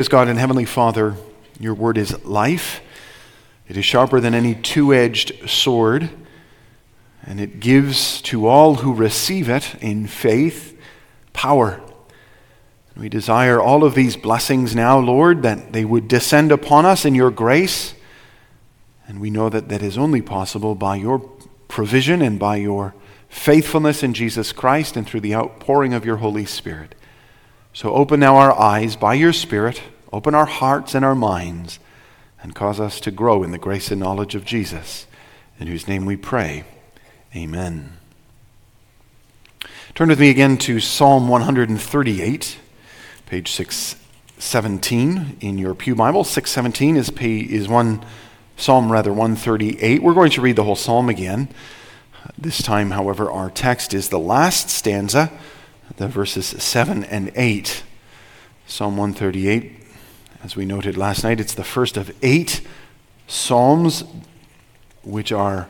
As God and Heavenly Father, your word is life. It is sharper than any two edged sword, and it gives to all who receive it in faith power. We desire all of these blessings now, Lord, that they would descend upon us in your grace. And we know that that is only possible by your provision and by your faithfulness in Jesus Christ and through the outpouring of your Holy Spirit. So open now our eyes by your Spirit, open our hearts and our minds, and cause us to grow in the grace and knowledge of Jesus, in whose name we pray. Amen. Turn with me again to Psalm 138, page 617 in your Pew Bible. 617 is, is one Psalm rather 138. We're going to read the whole psalm again. This time, however, our text is the last stanza the verses 7 and 8. Psalm 138, as we noted last night, it's the first of eight psalms which are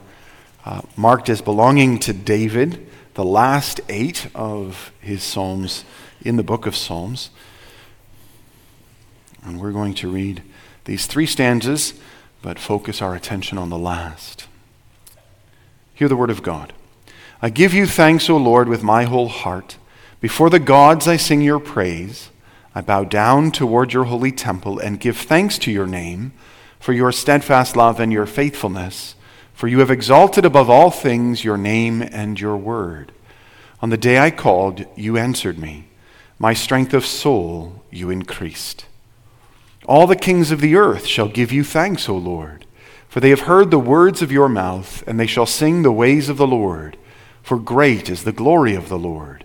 uh, marked as belonging to David, the last eight of his psalms in the book of Psalms. And we're going to read these three stanzas, but focus our attention on the last. Hear the word of God. I give you thanks, O Lord, with my whole heart. Before the gods I sing your praise. I bow down toward your holy temple and give thanks to your name for your steadfast love and your faithfulness, for you have exalted above all things your name and your word. On the day I called, you answered me. My strength of soul you increased. All the kings of the earth shall give you thanks, O Lord, for they have heard the words of your mouth, and they shall sing the ways of the Lord, for great is the glory of the Lord.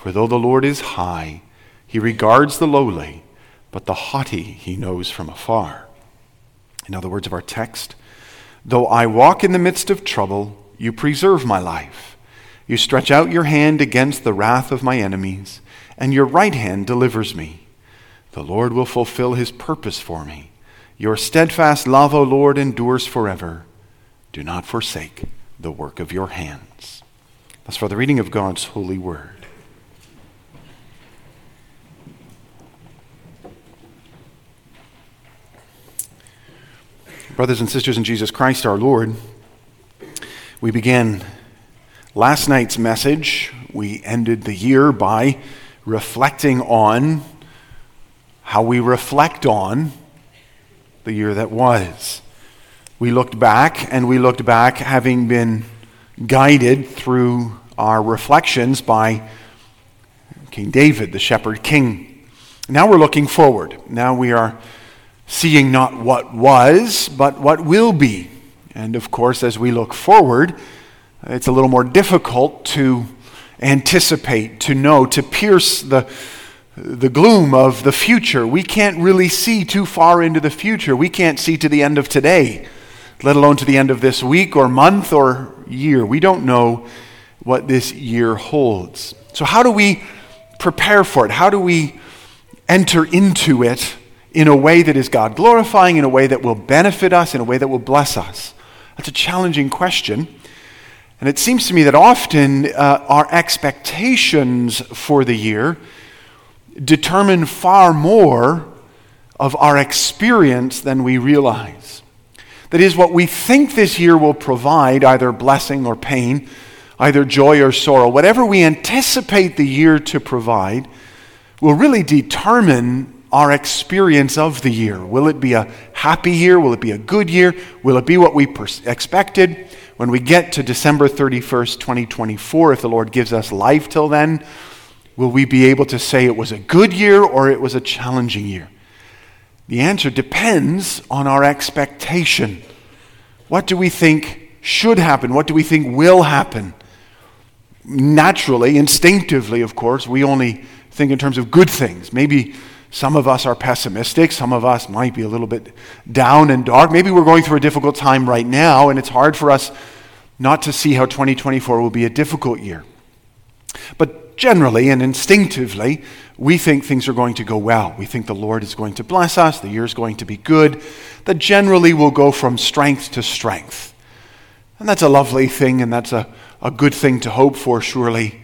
For though the Lord is high, he regards the lowly, but the haughty he knows from afar. In other words of our text, though I walk in the midst of trouble, you preserve my life. You stretch out your hand against the wrath of my enemies, and your right hand delivers me. The Lord will fulfill his purpose for me. Your steadfast love, O Lord, endures forever. Do not forsake the work of your hands. That's for the reading of God's holy word. Brothers and sisters in Jesus Christ our Lord, we began last night's message. We ended the year by reflecting on how we reflect on the year that was. We looked back, and we looked back having been guided through our reflections by King David, the shepherd king. Now we're looking forward. Now we are seeing not what was, but what will be. And of course, as we look forward, it's a little more difficult to anticipate, to know, to pierce the, the gloom of the future. We can't really see too far into the future. We can't see to the end of today, let alone to the end of this week or month or year. We don't know what this year holds. So, how do we prepare for it? How do we enter into it in a way that is God glorifying, in a way that will benefit us, in a way that will bless us? That's a challenging question. And it seems to me that often uh, our expectations for the year determine far more of our experience than we realize. That is, what we think this year will provide, either blessing or pain, either joy or sorrow, whatever we anticipate the year to provide, will really determine our experience of the year. Will it be a happy year? Will it be a good year? Will it be what we expected? When we get to December 31st, 2024, if the Lord gives us life till then, will we be able to say it was a good year or it was a challenging year? The answer depends on our expectation. What do we think should happen? What do we think will happen? Naturally, instinctively, of course, we only think in terms of good things. Maybe some of us are pessimistic. Some of us might be a little bit down and dark. Maybe we're going through a difficult time right now, and it's hard for us not to see how 2024 will be a difficult year. But generally and instinctively, we think things are going to go well. We think the Lord is going to bless us, the year is going to be good, that generally will go from strength to strength. And that's a lovely thing, and that's a, a good thing to hope for, surely.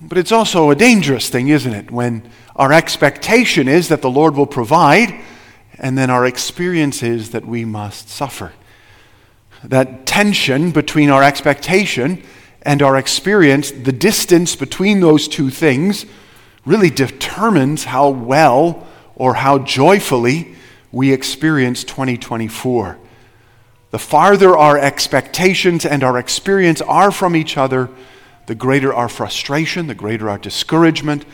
But it's also a dangerous thing, isn't it, when our expectation is that the Lord will provide, and then our experience is that we must suffer. That tension between our expectation and our experience, the distance between those two things, really determines how well or how joyfully we experience 2024. The farther our expectations and our experience are from each other, the greater our frustration, the greater our discouragement,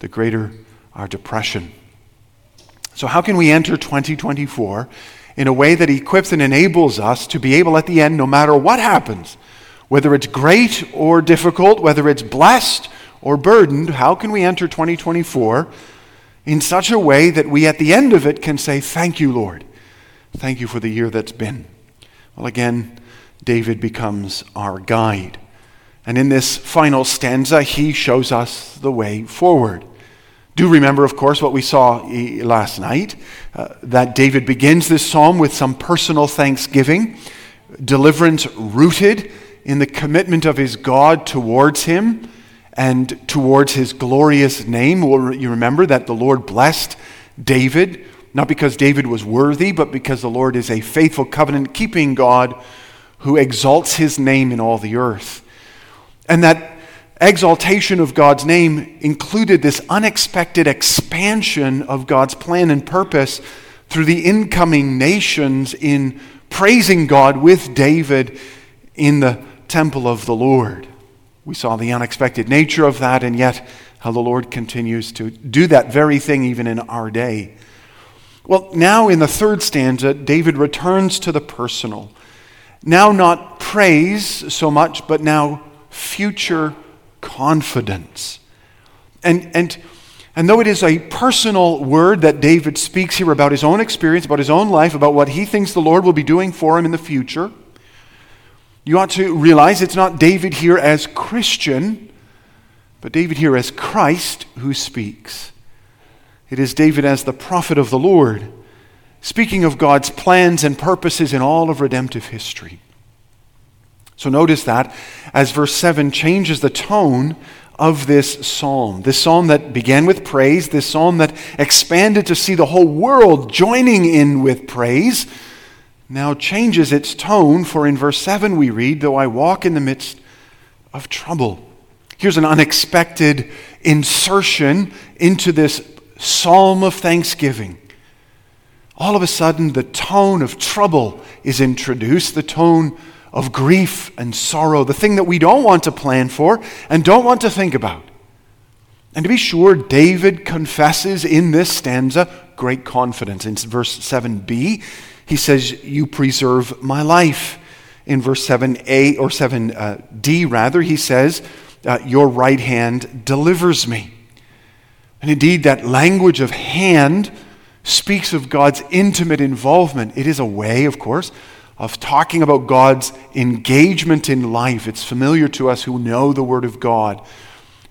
the greater our depression. So, how can we enter 2024 in a way that equips and enables us to be able at the end, no matter what happens, whether it's great or difficult, whether it's blessed or burdened, how can we enter 2024 in such a way that we at the end of it can say, Thank you, Lord. Thank you for the year that's been. Well, again, David becomes our guide. And in this final stanza, he shows us the way forward. Do remember, of course, what we saw last night uh, that David begins this psalm with some personal thanksgiving, deliverance rooted in the commitment of his God towards him and towards his glorious name. You remember that the Lord blessed David, not because David was worthy, but because the Lord is a faithful covenant keeping God who exalts his name in all the earth. And that exaltation of God's name included this unexpected expansion of God's plan and purpose through the incoming nations in praising God with David in the temple of the Lord. We saw the unexpected nature of that, and yet how the Lord continues to do that very thing even in our day. Well, now in the third stanza, David returns to the personal. Now, not praise so much, but now future confidence. And, and, and though it is a personal word that David speaks here about his own experience, about his own life, about what he thinks the Lord will be doing for him in the future, you ought to realize it's not David here as Christian, but David here as Christ who speaks. It is David as the prophet of the Lord, speaking of God's plans and purposes in all of redemptive history. So notice that as verse 7 changes the tone of this psalm. This psalm that began with praise, this psalm that expanded to see the whole world joining in with praise, now changes its tone, for in verse 7 we read, Though I walk in the midst of trouble. Here's an unexpected insertion into this psalm of thanksgiving. All of a sudden, the tone of trouble is introduced, the tone of grief and sorrow, the thing that we don't want to plan for and don't want to think about. And to be sure, David confesses in this stanza great confidence. In verse 7b, he says, You preserve my life. In verse 7a, or 7d rather, he says, uh, Your right hand delivers me. And indeed, that language of hand speaks of God's intimate involvement. It is a way, of course, of talking about God's engagement in life. It's familiar to us who know the Word of God.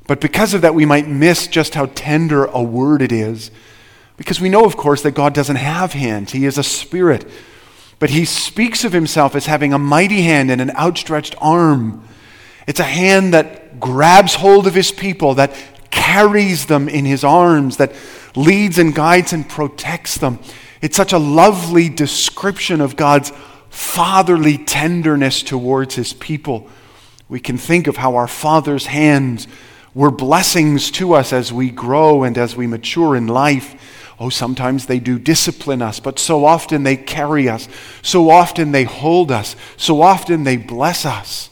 But because of that, we might miss just how tender a word it is. Because we know, of course, that God doesn't have hands, He is a spirit. But He speaks of Himself as having a mighty hand and an outstretched arm. It's a hand that grabs hold of His people, that carries them in His arms, that leads and guides and protects them. It's such a lovely description of God's fatherly tenderness towards his people. We can think of how our Father's hands were blessings to us as we grow and as we mature in life. Oh, sometimes they do discipline us, but so often they carry us. So often they hold us. So often they bless us.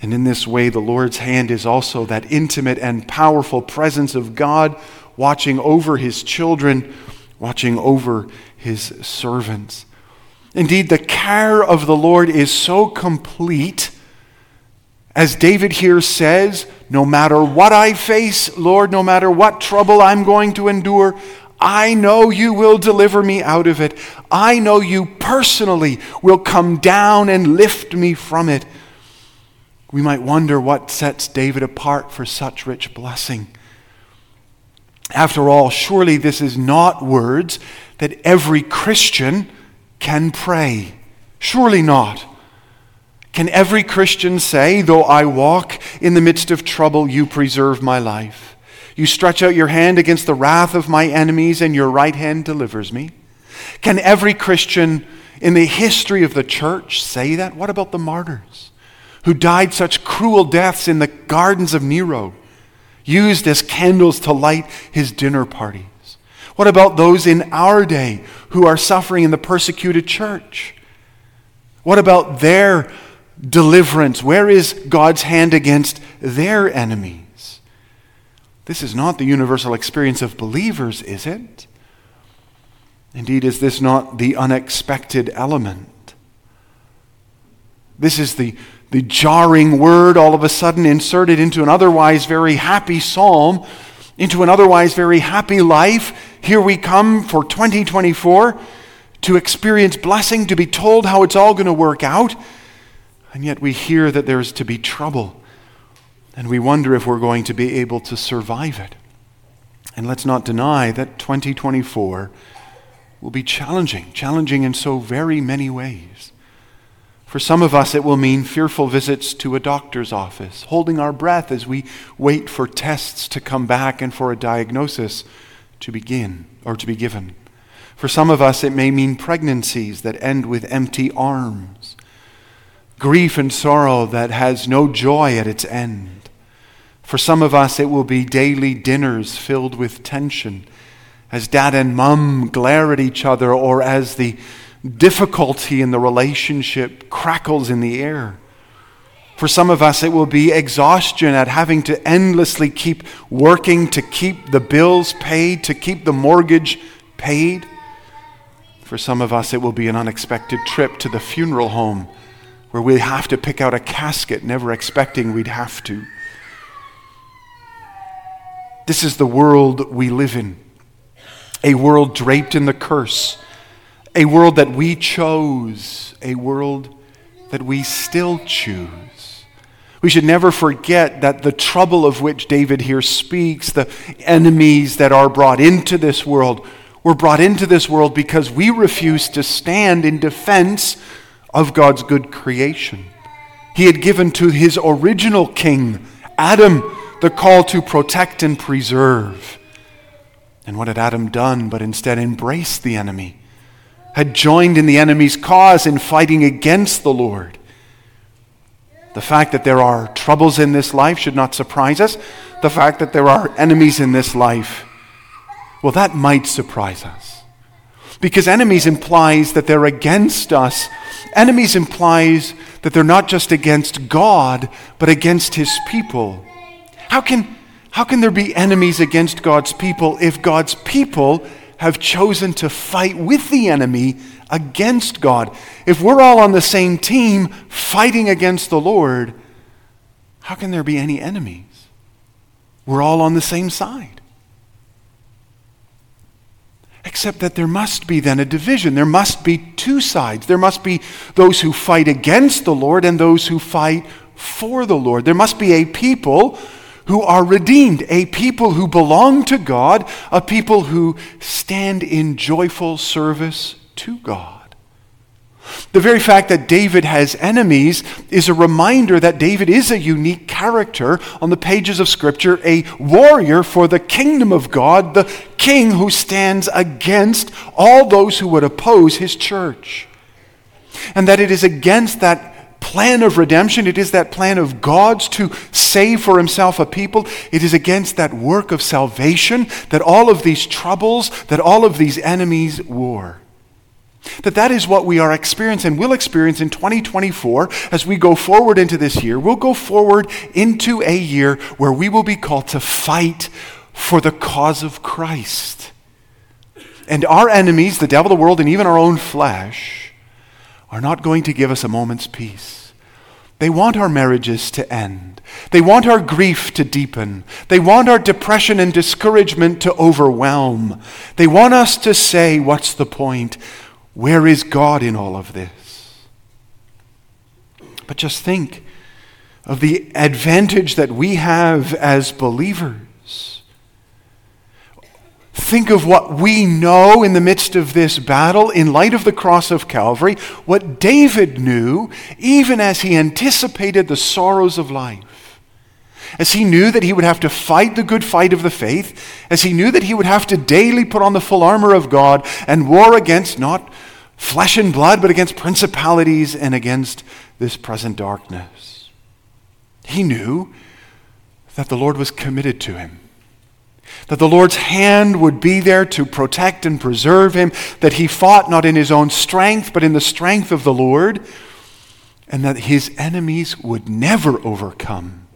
And in this way, the Lord's hand is also that intimate and powerful presence of God watching over his children, watching over his servants. Indeed, the care of the Lord is so complete, as David here says, no matter what I face, Lord, no matter what trouble I'm going to endure, I know you will deliver me out of it. I know you personally will come down and lift me from it. We might wonder what sets David apart for such rich blessing. After all, surely this is not words that every Christian can pray? Surely not. Can every Christian say, Though I walk in the midst of trouble, you preserve my life? You stretch out your hand against the wrath of my enemies, and your right hand delivers me. Can every Christian in the history of the church say that? What about the martyrs who died such cruel deaths in the gardens of Nero, used as candles to light his dinner parties? What about those in our day who are suffering in the persecuted church? What about their deliverance? Where is God's hand against their enemies? This is not the universal experience of believers, is it? Indeed, is this not the unexpected element? This is the, the jarring word all of a sudden inserted into an otherwise very happy psalm, into an otherwise very happy life. Here we come for 2024 to experience blessing, to be told how it's all going to work out. And yet we hear that there's to be trouble. And we wonder if we're going to be able to survive it. And let's not deny that 2024 will be challenging, challenging in so very many ways. For some of us, it will mean fearful visits to a doctor's office, holding our breath as we wait for tests to come back and for a diagnosis to begin or to be given. For some of us, it may mean pregnancies that end with empty arms, grief and sorrow that has no joy at its end. For some of us, it will be daily dinners filled with tension as dad and mum glare at each other or as the difficulty in the relationship crackles in the air. For some of us, it will be exhaustion at having to endlessly keep working to keep the bills paid, to keep the mortgage paid. For some of us, it will be an unexpected trip to the funeral home where we have to pick out a casket, never expecting we'd have to. This is the world we live in a world draped in the curse, a world that we chose, a world that we still choose. We should never forget that the trouble of which David here speaks, the enemies that are brought into this world, were brought into this world because we refused to stand in defense of God's good creation. He had given to his original king, Adam, the call to protect and preserve. And what had Adam done but instead embraced the enemy? Had joined in the enemy's cause in fighting against the Lord. The fact that there are troubles in this life should not surprise us. The fact that there are enemies in this life, well, that might surprise us. Because enemies implies that they're against us. Enemies implies that they're not just against God, but against his people. How can how can there be enemies against God's people if God's people have chosen to fight with the enemy against God? If we're all on the same team fighting against the Lord, how can there be any enemies? We're all on the same side. Except that there must be then a division. There must be two sides. There must be those who fight against the Lord and those who fight for the Lord. There must be a people who are redeemed, a people who belong to God, a people who stand in joyful service to God. The very fact that David has enemies is a reminder that David is a unique character on the pages of Scripture, a warrior for the kingdom of God, the king who stands against all those who would oppose his church. And that it is against that plan of redemption. It is that plan of God's to save for himself a people. It is against that work of salvation that all of these troubles, that all of these enemies war. That that is what we are experiencing, and will experience in 2024 as we go forward into this year. We'll go forward into a year where we will be called to fight for the cause of Christ. And our enemies, the devil, the world, and even our own flesh, are not going to give us a moment's peace. They want our marriages to end. They want our grief to deepen. They want our depression and discouragement to overwhelm. They want us to say, What's the point? Where is God in all of this? But just think of the advantage that we have as believers Think of what we know in the midst of this battle in light of the cross of Calvary, what David knew even as he anticipated the sorrows of life. as he knew that he would have to fight the good fight of the faith, as he knew that he would have to daily put on the full armor of God and war against not flesh and blood, but against principalities and against this present darkness. He knew that the Lord was committed to him, that the Lord's hand would be there to protect and preserve him, that he fought not in his own strength, but in the strength of the Lord, and that his enemies would never overcome.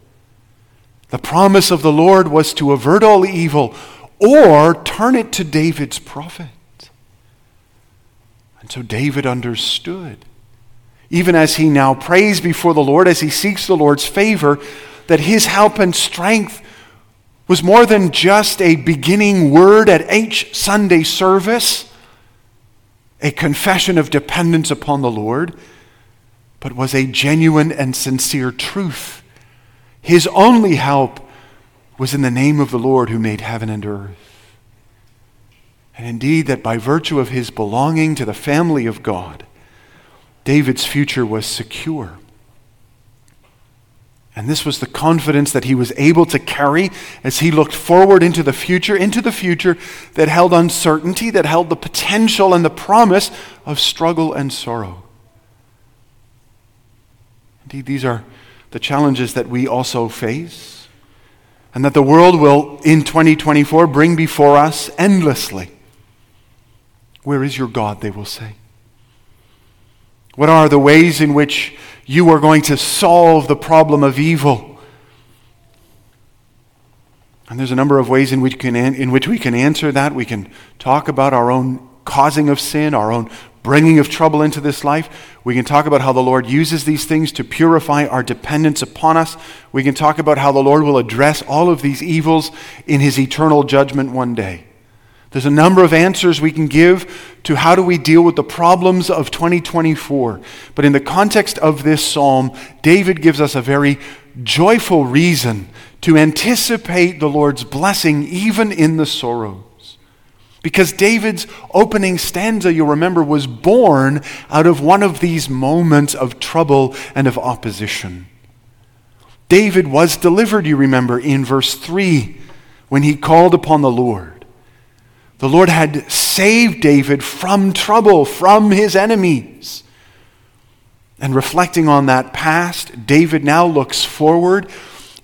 The promise of the Lord was to avert all evil or turn it to David's profit. And so David understood, even as he now prays before the Lord, as he seeks the Lord's favor, that his help and strength was more than just a beginning word at each Sunday service, a confession of dependence upon the Lord, but was a genuine and sincere truth. His only help was in the name of the Lord who made heaven and earth. And indeed, that by virtue of his belonging to the family of God, David's future was secure. And this was the confidence that he was able to carry as he looked forward into the future, into the future that held uncertainty, that held the potential and the promise of struggle and sorrow. Indeed, these are the challenges that we also face, and that the world will, in 2024, bring before us endlessly. Where is your God, they will say? What are the ways in which you are going to solve the problem of evil? And there's a number of ways in which, can, in which we can answer that. We can talk about our own causing of sin, our own bringing of trouble into this life. We can talk about how the Lord uses these things to purify our dependence upon us. We can talk about how the Lord will address all of these evils in his eternal judgment one day. There's a number of answers we can give to how do we deal with the problems of 2024. But in the context of this psalm, David gives us a very joyful reason to anticipate the Lord's blessing even in the sorrows. Because David's opening stanza, you'll remember, was born out of one of these moments of trouble and of opposition. David was delivered, you remember, in verse 3 when he called upon the Lord. The Lord had saved David from trouble, from his enemies. And reflecting on that past, David now looks forward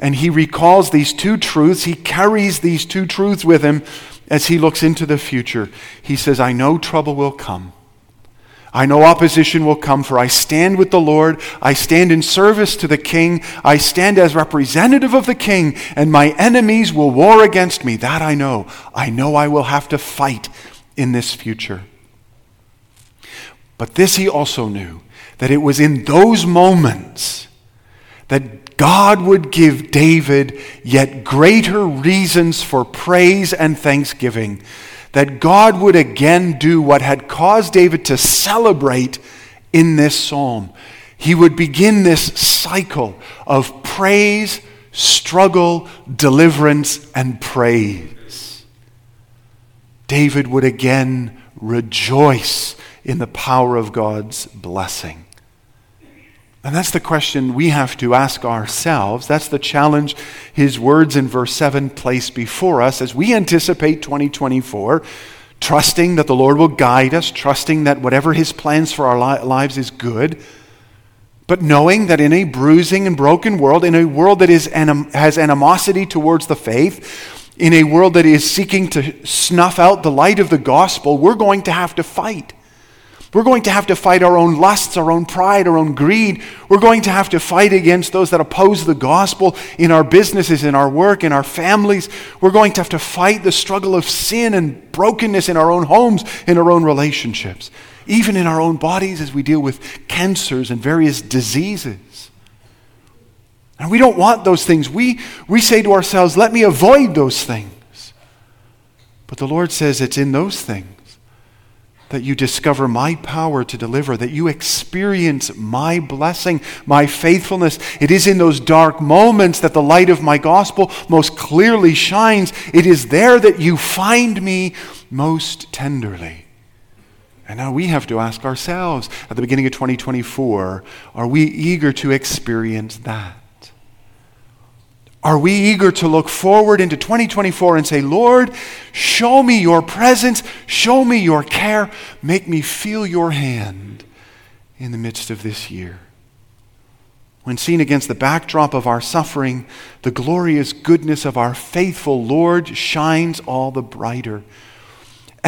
and he recalls these two truths. He carries these two truths with him as he looks into the future. He says, I know trouble will come. I know opposition will come, for I stand with the Lord. I stand in service to the king. I stand as representative of the king, and my enemies will war against me. That I know. I know I will have to fight in this future. But this he also knew that it was in those moments that God would give David yet greater reasons for praise and thanksgiving that God would again do what had caused David to celebrate in this psalm. He would begin this cycle of praise, struggle, deliverance, and praise. David would again rejoice in the power of God's blessing. And that's the question we have to ask ourselves. That's the challenge his words in verse 7 place before us as we anticipate 2024, trusting that the Lord will guide us, trusting that whatever his plans for our li- lives is good, but knowing that in a bruising and broken world, in a world that is anim- has animosity towards the faith, in a world that is seeking to snuff out the light of the gospel, we're going to have to fight. We're going to have to fight our own lusts, our own pride, our own greed. We're going to have to fight against those that oppose the gospel in our businesses, in our work, in our families. We're going to have to fight the struggle of sin and brokenness in our own homes, in our own relationships, even in our own bodies as we deal with cancers and various diseases. And we don't want those things. We, we say to ourselves, let me avoid those things. But the Lord says it's in those things that you discover my power to deliver, that you experience my blessing, my faithfulness. It is in those dark moments that the light of my gospel most clearly shines. It is there that you find me most tenderly. And now we have to ask ourselves at the beginning of 2024 are we eager to experience that? Are we eager to look forward into 2024 and say, Lord, show me your presence, show me your care, make me feel your hand in the midst of this year? When seen against the backdrop of our suffering, the glorious goodness of our faithful Lord shines all the brighter.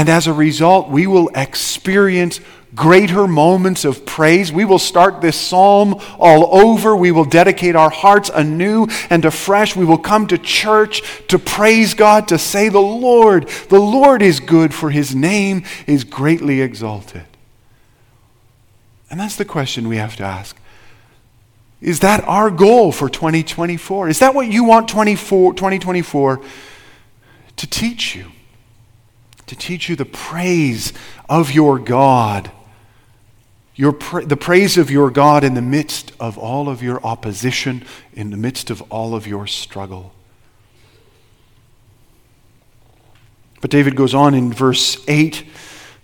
And as a result, we will experience greater moments of praise. We will start this psalm all over. We will dedicate our hearts anew and afresh. We will come to church to praise God, to say, The Lord, the Lord is good, for his name is greatly exalted. And that's the question we have to ask. Is that our goal for 2024? Is that what you want 2024 to teach you? To teach you the praise of your God your pra- the praise of your God in the midst of all of your opposition, in the midst of all of your struggle. But David goes on in verse 8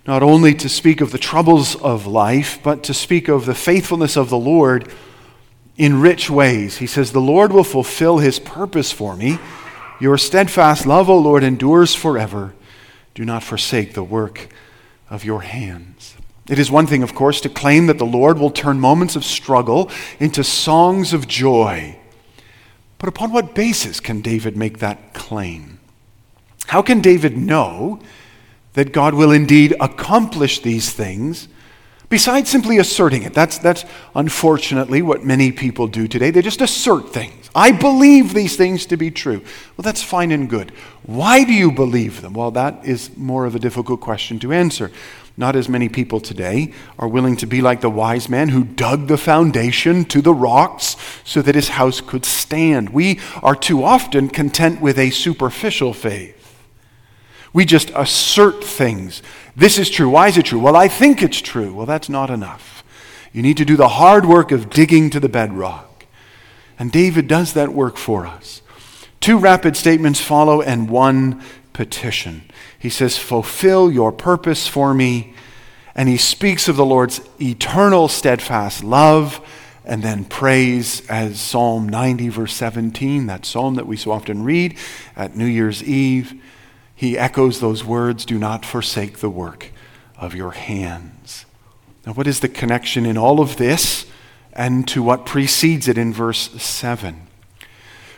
not only to speak of the troubles of life, but to speak of the faithfulness of the Lord in rich ways. He says, The Lord will fulfill his purpose for me. Your steadfast love, O Lord, endures forever. Do not forsake the work of your hands. It is one thing, of course, to claim that the Lord will turn moments of struggle into songs of joy. But upon what basis can David make that claim? How can David know that God will indeed accomplish these things besides simply asserting it? That's, that's unfortunately what many people do today. They just assert things. I believe these things to be true. Well, that's fine and good. Why do you believe them? Well, that is more of a difficult question to answer. Not as many people today are willing to be like the wise man who dug the foundation to the rocks so that his house could stand. We are too often content with a superficial faith. We just assert things. This is true. Why is it true? Well, I think it's true. Well, that's not enough. You need to do the hard work of digging to the bedrock. And David does that work for us. Two rapid statements follow and one petition. He says, Fulfill your purpose for me. And he speaks of the Lord's eternal, steadfast love and then prays as Psalm 90, verse 17, that psalm that we so often read at New Year's Eve. He echoes those words Do not forsake the work of your hands. Now, what is the connection in all of this and to what precedes it in verse 7?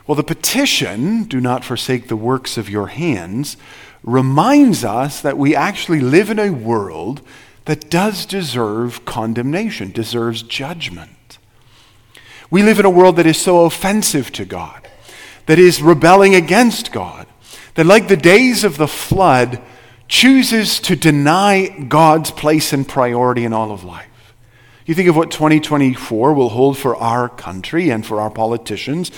Well, the petition, Do not forsake the works of your hands, reminds us that we actually live in a world that does deserve condemnation, deserves judgment. We live in a world that is so offensive to God, that is rebelling against God, that, like the days of the flood, chooses to deny God's place and priority in all of life. You think of what 2024 will hold for our country and for our politicians,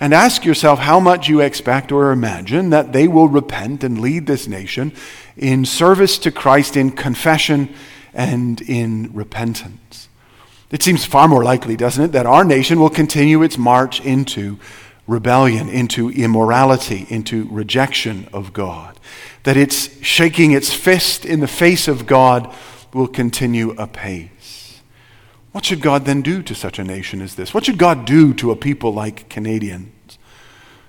and ask yourself how much you expect or imagine that they will repent and lead this nation in service to Christ in confession and in repentance. It seems far more likely, doesn't it, that our nation will continue its march into rebellion, into immorality, into rejection of God. That its shaking its fist in the face of God will continue apace. What should God then do to such a nation as this? What should God do to a people like Canadians?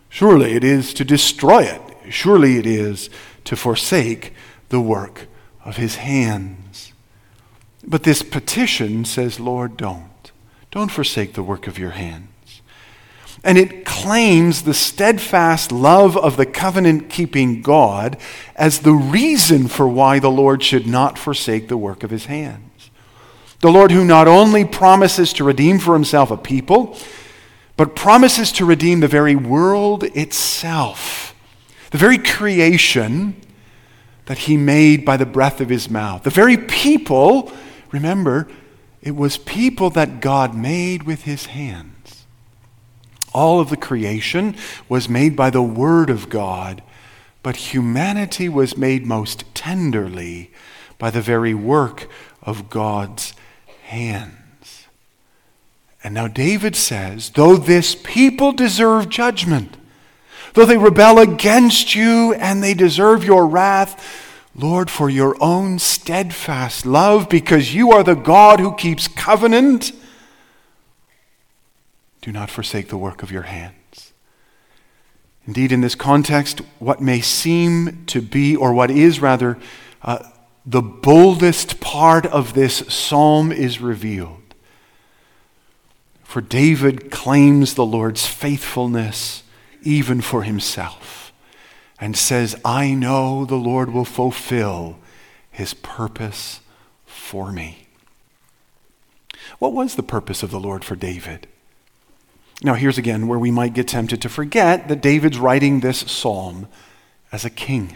Surely it is to destroy it. Surely it is to forsake the work of his hands. But this petition says, Lord, don't. Don't forsake the work of your hands. And it claims the steadfast love of the covenant keeping God as the reason for why the Lord should not forsake the work of his hands. The Lord, who not only promises to redeem for himself a people, but promises to redeem the very world itself, the very creation that he made by the breath of his mouth. The very people, remember, it was people that God made with his hands. All of the creation was made by the Word of God, but humanity was made most tenderly by the very work of God's hands. And now David says, though this people deserve judgment, though they rebel against you and they deserve your wrath, Lord, for your own steadfast love, because you are the God who keeps covenant, do not forsake the work of your hands. Indeed, in this context, what may seem to be, or what is rather, uh, the boldest part of this psalm is revealed. For David claims the Lord's faithfulness even for himself and says, I know the Lord will fulfill his purpose for me. What was the purpose of the Lord for David? Now, here's again where we might get tempted to forget that David's writing this psalm as a king.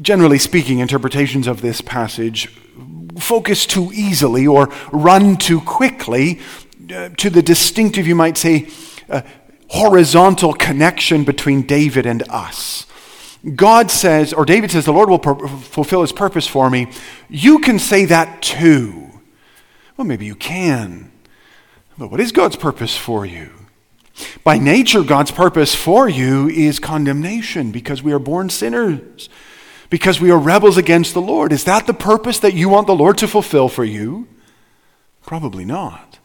Generally speaking, interpretations of this passage focus too easily or run too quickly uh, to the distinctive, you might say, uh, horizontal connection between David and us. God says, or David says, the Lord will per- fulfill his purpose for me. You can say that too. Well, maybe you can. But what is God's purpose for you? By nature, God's purpose for you is condemnation because we are born sinners, because we are rebels against the Lord. Is that the purpose that you want the Lord to fulfill for you? Probably not.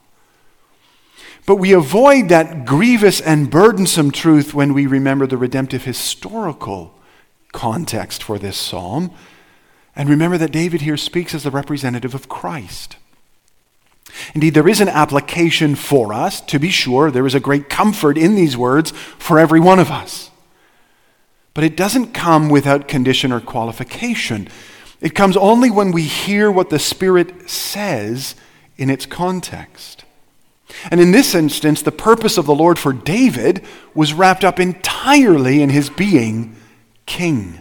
But we avoid that grievous and burdensome truth when we remember the redemptive historical context for this psalm. And remember that David here speaks as the representative of Christ. Indeed, there is an application for us, to be sure. There is a great comfort in these words for every one of us. But it doesn't come without condition or qualification. It comes only when we hear what the Spirit says in its context. And in this instance, the purpose of the Lord for David was wrapped up entirely in his being king.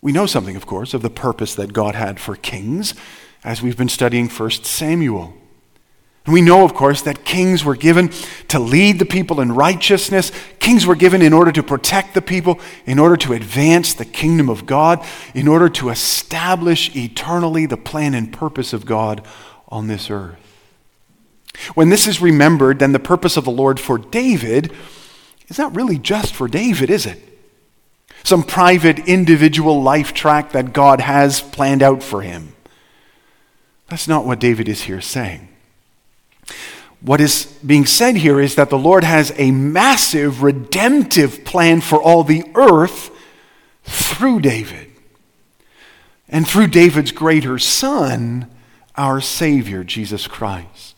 We know something, of course, of the purpose that God had for kings as we've been studying 1 Samuel. And we know, of course, that kings were given to lead the people in righteousness. Kings were given in order to protect the people, in order to advance the kingdom of God, in order to establish eternally the plan and purpose of God on this earth. When this is remembered, then the purpose of the Lord for David is not really just for David, is it? Some private individual life track that God has planned out for him. That's not what David is here saying. What is being said here is that the Lord has a massive redemptive plan for all the earth through David. And through David's greater son, our Savior, Jesus Christ.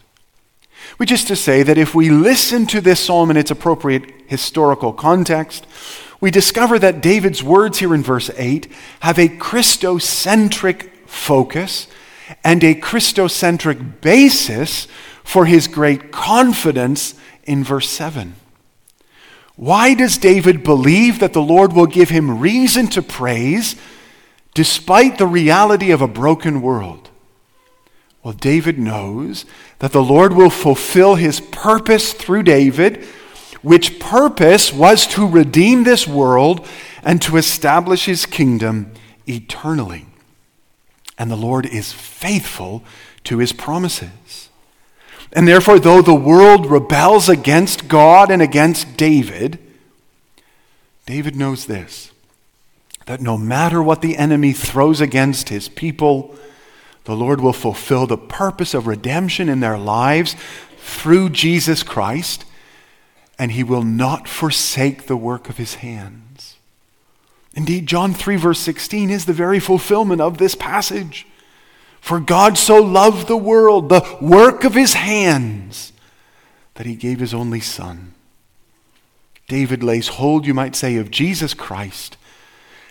Which is to say that if we listen to this psalm in its appropriate historical context, we discover that David's words here in verse 8 have a Christocentric focus and a Christocentric basis for his great confidence in verse 7. Why does David believe that the Lord will give him reason to praise despite the reality of a broken world? Well, David knows that the Lord will fulfill his purpose through David, which purpose was to redeem this world and to establish his kingdom eternally and the Lord is faithful to his promises. And therefore, though the world rebels against God and against David, David knows this that no matter what the enemy throws against his people, the Lord will fulfill the purpose of redemption in their lives through Jesus Christ, and he will not forsake the work of his hand. Indeed, John 3, verse 16 is the very fulfillment of this passage. For God so loved the world, the work of his hands, that he gave his only Son. David lays hold, you might say, of Jesus Christ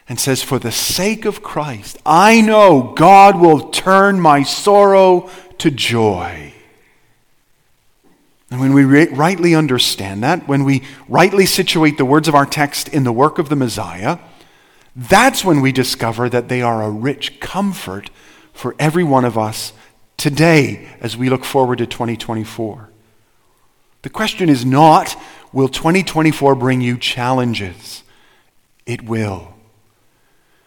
and says, For the sake of Christ, I know God will turn my sorrow to joy. And when we rightly understand that, when we rightly situate the words of our text in the work of the Messiah, that's when we discover that they are a rich comfort for every one of us today as we look forward to 2024. The question is not, will 2024 bring you challenges? It will.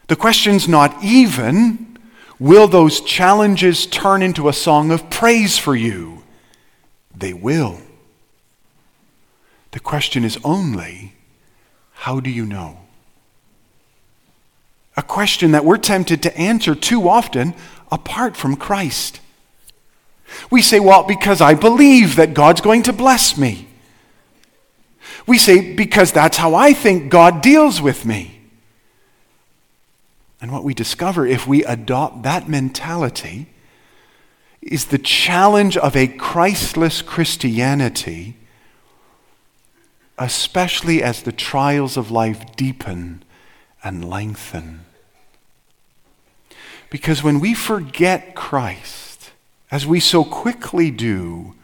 The question's not even, will those challenges turn into a song of praise for you? They will. The question is only, how do you know? A question that we're tempted to answer too often apart from Christ. We say, well, because I believe that God's going to bless me. We say, because that's how I think God deals with me. And what we discover if we adopt that mentality is the challenge of a Christless Christianity, especially as the trials of life deepen and lengthen. Because when we forget Christ, as we so quickly do,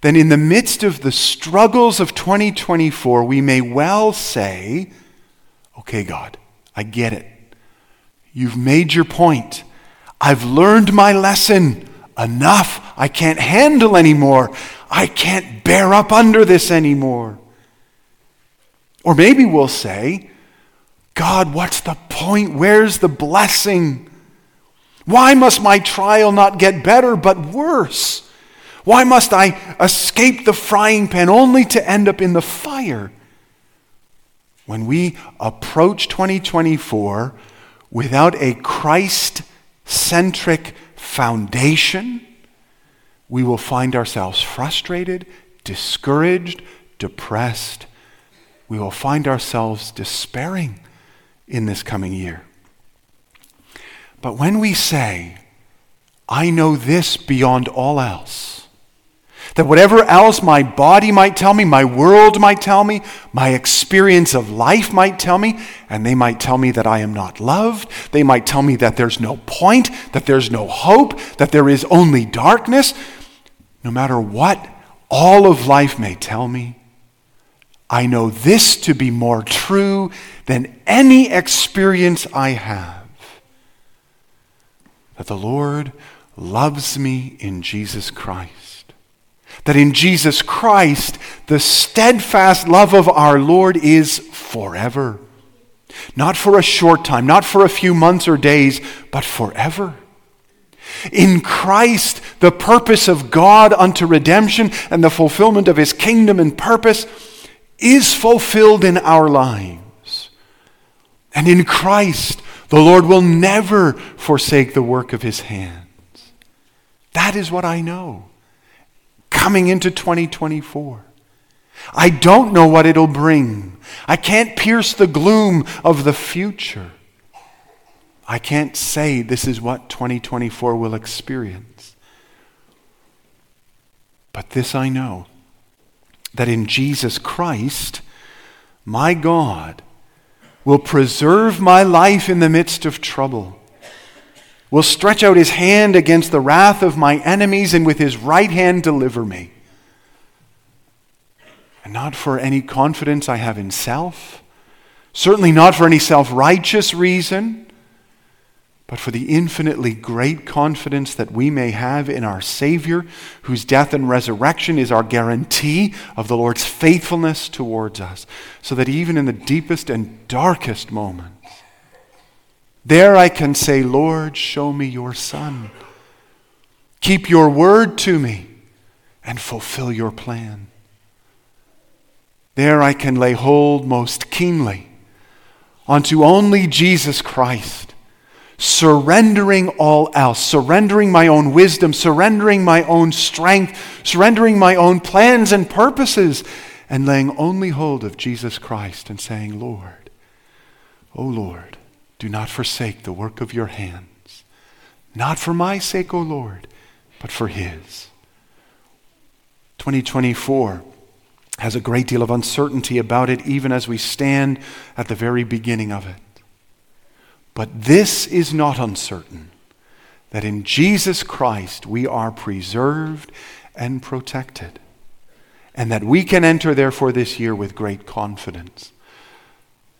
then in the midst of the struggles of 2024, we may well say, Okay, God, I get it. You've made your point. I've learned my lesson. Enough. I can't handle anymore. I can't bear up under this anymore. Or maybe we'll say, God, what's the point? Where's the blessing? Why must my trial not get better but worse? Why must I escape the frying pan only to end up in the fire? When we approach 2024 without a Christ centric foundation, we will find ourselves frustrated, discouraged, depressed. We will find ourselves despairing in this coming year. But when we say, I know this beyond all else, that whatever else my body might tell me, my world might tell me, my experience of life might tell me, and they might tell me that I am not loved, they might tell me that there's no point, that there's no hope, that there is only darkness, no matter what all of life may tell me, I know this to be more true than any experience I have that the Lord loves me in Jesus Christ. That in Jesus Christ, the steadfast love of our Lord is forever. Not for a short time, not for a few months or days, but forever. In Christ, the purpose of God unto redemption and the fulfillment of his kingdom and purpose is fulfilled in our lives. And in Christ, the Lord will never forsake the work of his hands. That is what I know coming into 2024. I don't know what it'll bring. I can't pierce the gloom of the future. I can't say this is what 2024 will experience. But this I know that in Jesus Christ, my God will preserve my life in the midst of trouble, will stretch out his hand against the wrath of my enemies, and with his right hand deliver me. And not for any confidence I have in self, certainly not for any self righteous reason but for the infinitely great confidence that we may have in our Savior, whose death and resurrection is our guarantee of the Lord's faithfulness towards us, so that even in the deepest and darkest moments, there I can say, Lord, show me your Son. Keep your word to me and fulfill your plan. There I can lay hold most keenly onto only Jesus Christ surrendering all else, surrendering my own wisdom, surrendering my own strength, surrendering my own plans and purposes, and laying only hold of Jesus Christ and saying, Lord, O Lord, do not forsake the work of your hands, not for my sake, O Lord, but for His. 2024 has a great deal of uncertainty about it, even as we stand at the very beginning of it. But this is not uncertain that in Jesus Christ we are preserved and protected, and that we can enter, therefore, this year with great confidence.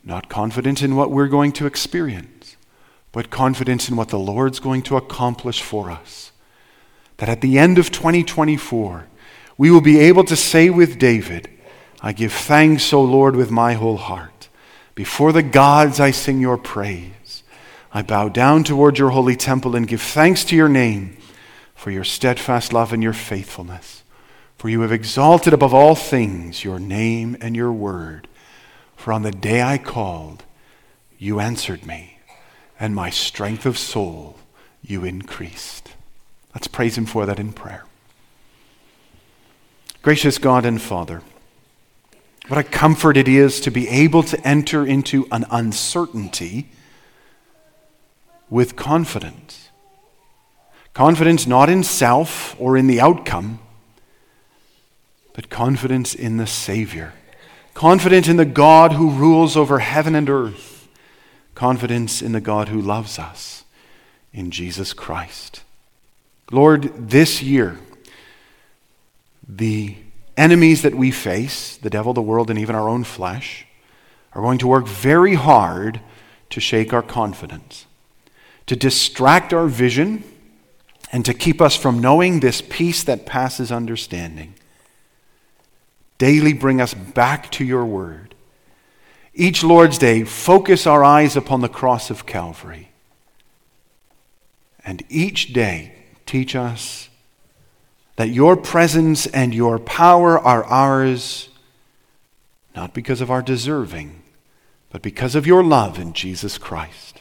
Not confidence in what we're going to experience, but confidence in what the Lord's going to accomplish for us. That at the end of 2024, we will be able to say with David, I give thanks, O Lord, with my whole heart. Before the gods I sing your praise. I bow down toward your holy temple and give thanks to your name for your steadfast love and your faithfulness. For you have exalted above all things your name and your word. For on the day I called, you answered me, and my strength of soul you increased. Let's praise him for that in prayer. Gracious God and Father, What a comfort it is to be able to enter into an uncertainty with confidence. Confidence not in self or in the outcome, but confidence in the Savior. Confidence in the God who rules over heaven and earth. Confidence in the God who loves us in Jesus Christ. Lord, this year, the enemies that we face, the devil, the world, and even our own flesh, are going to work very hard to shake our confidence, to distract our vision, and to keep us from knowing this peace that passes understanding. Daily bring us back to your word. Each Lord's Day, focus our eyes upon the cross of Calvary. And each day, teach us that your presence and your power are ours, not because of our deserving, but because of your love in Jesus Christ,